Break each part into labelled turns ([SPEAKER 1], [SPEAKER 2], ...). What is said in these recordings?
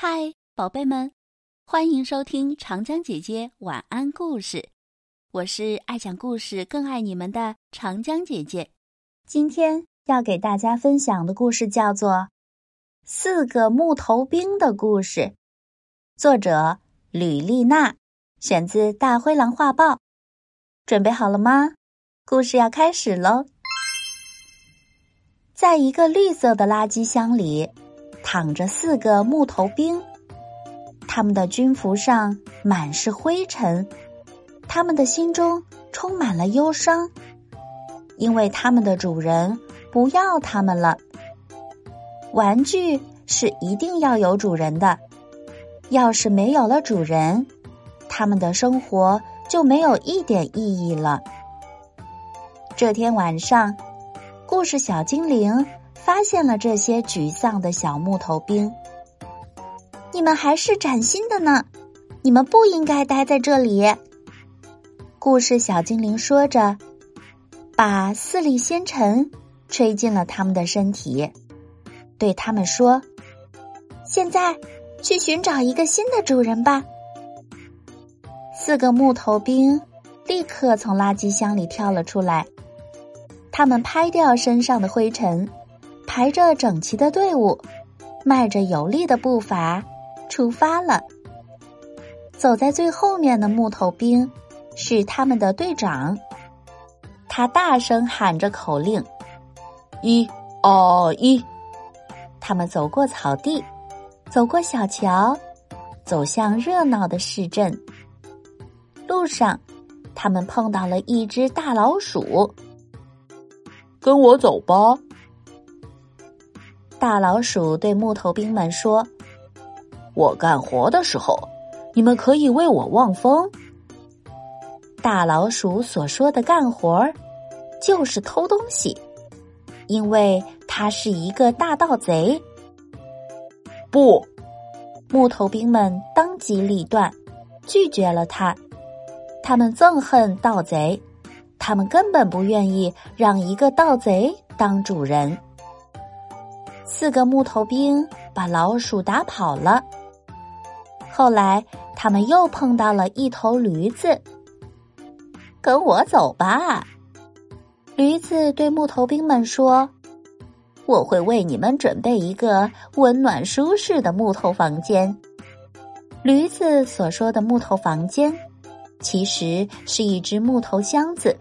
[SPEAKER 1] 嗨，宝贝们，欢迎收听长江姐姐晚安故事。我是爱讲故事、更爱你们的长江姐姐。
[SPEAKER 2] 今天要给大家分享的故事叫做《四个木头兵的故事》，作者吕丽娜，选自《大灰狼画报》。准备好了吗？故事要开始喽！在一个绿色的垃圾箱里。躺着四个木头兵，他们的军服上满是灰尘，他们的心中充满了忧伤，因为他们的主人不要他们了。玩具是一定要有主人的，要是没有了主人，他们的生活就没有一点意义了。这天晚上，故事小精灵。发现了这些沮丧的小木头兵，你们还是崭新的呢，你们不应该待在这里。故事小精灵说着，把四粒仙尘吹进了他们的身体，对他们说：“现在去寻找一个新的主人吧。”四个木头兵立刻从垃圾箱里跳了出来，他们拍掉身上的灰尘。排着整齐的队伍，迈着有力的步伐，出发了。走在最后面的木头兵是他们的队长，他大声喊着口令：“
[SPEAKER 3] 一、二、一！”
[SPEAKER 2] 他们走过草地，走过小桥，走向热闹的市镇。路上，他们碰到了一只大老鼠。
[SPEAKER 3] 跟我走吧。
[SPEAKER 2] 大老鼠对木头兵们说：“
[SPEAKER 3] 我干活的时候，你们可以为我望风。”
[SPEAKER 2] 大老鼠所说的干活儿，就是偷东西，因为他是一个大盗贼。
[SPEAKER 3] 不，
[SPEAKER 2] 木头兵们当机立断，拒绝了他。他们憎恨盗贼，他们根本不愿意让一个盗贼当主人。四个木头兵把老鼠打跑了。后来，他们又碰到了一头驴子。跟我走吧，驴子对木头兵们说：“我会为你们准备一个温暖舒适的木头房间。”驴子所说的木头房间，其实是一只木头箱子。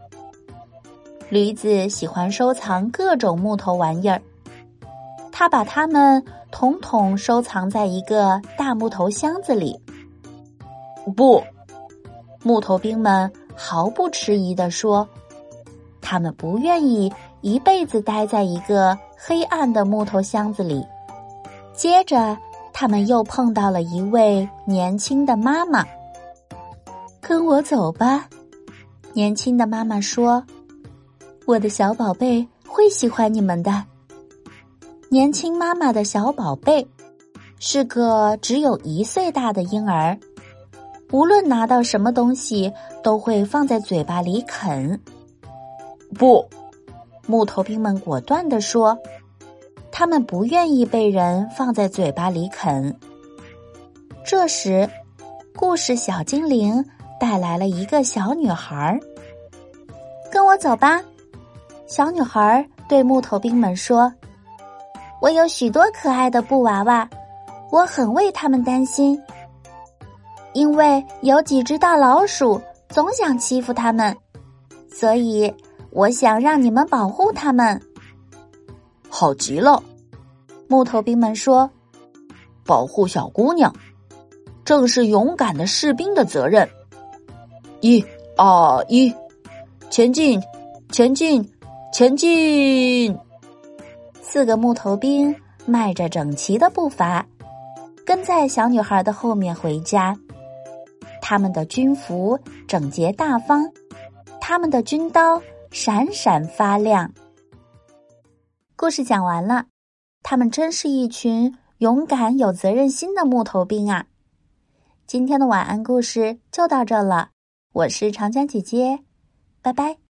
[SPEAKER 2] 驴子喜欢收藏各种木头玩意儿。他把它们统统收藏在一个大木头箱子里。
[SPEAKER 3] 不，
[SPEAKER 2] 木头兵们毫不迟疑地说：“他们不愿意一辈子待在一个黑暗的木头箱子里。”接着，他们又碰到了一位年轻的妈妈。“跟我走吧。”年轻的妈妈说，“我的小宝贝会喜欢你们的。”年轻妈妈的小宝贝是个只有一岁大的婴儿，无论拿到什么东西，都会放在嘴巴里啃。
[SPEAKER 3] 不，
[SPEAKER 2] 木头兵们果断地说：“他们不愿意被人放在嘴巴里啃。”这时，故事小精灵带来了一个小女孩。跟我走吧，小女孩对木头兵们说。我有许多可爱的布娃娃，我很为他们担心，因为有几只大老鼠总想欺负他们，所以我想让你们保护他们。
[SPEAKER 3] 好极了，
[SPEAKER 2] 木头兵们说：“
[SPEAKER 3] 保护小姑娘，正是勇敢的士兵的责任。”一、二、一，前进，前进，前进！
[SPEAKER 2] 四个木头兵迈着整齐的步伐，跟在小女孩的后面回家。他们的军服整洁大方，他们的军刀闪闪发亮。故事讲完了，他们真是一群勇敢、有责任心的木头兵啊！今天的晚安故事就到这了，我是长江姐姐，拜拜。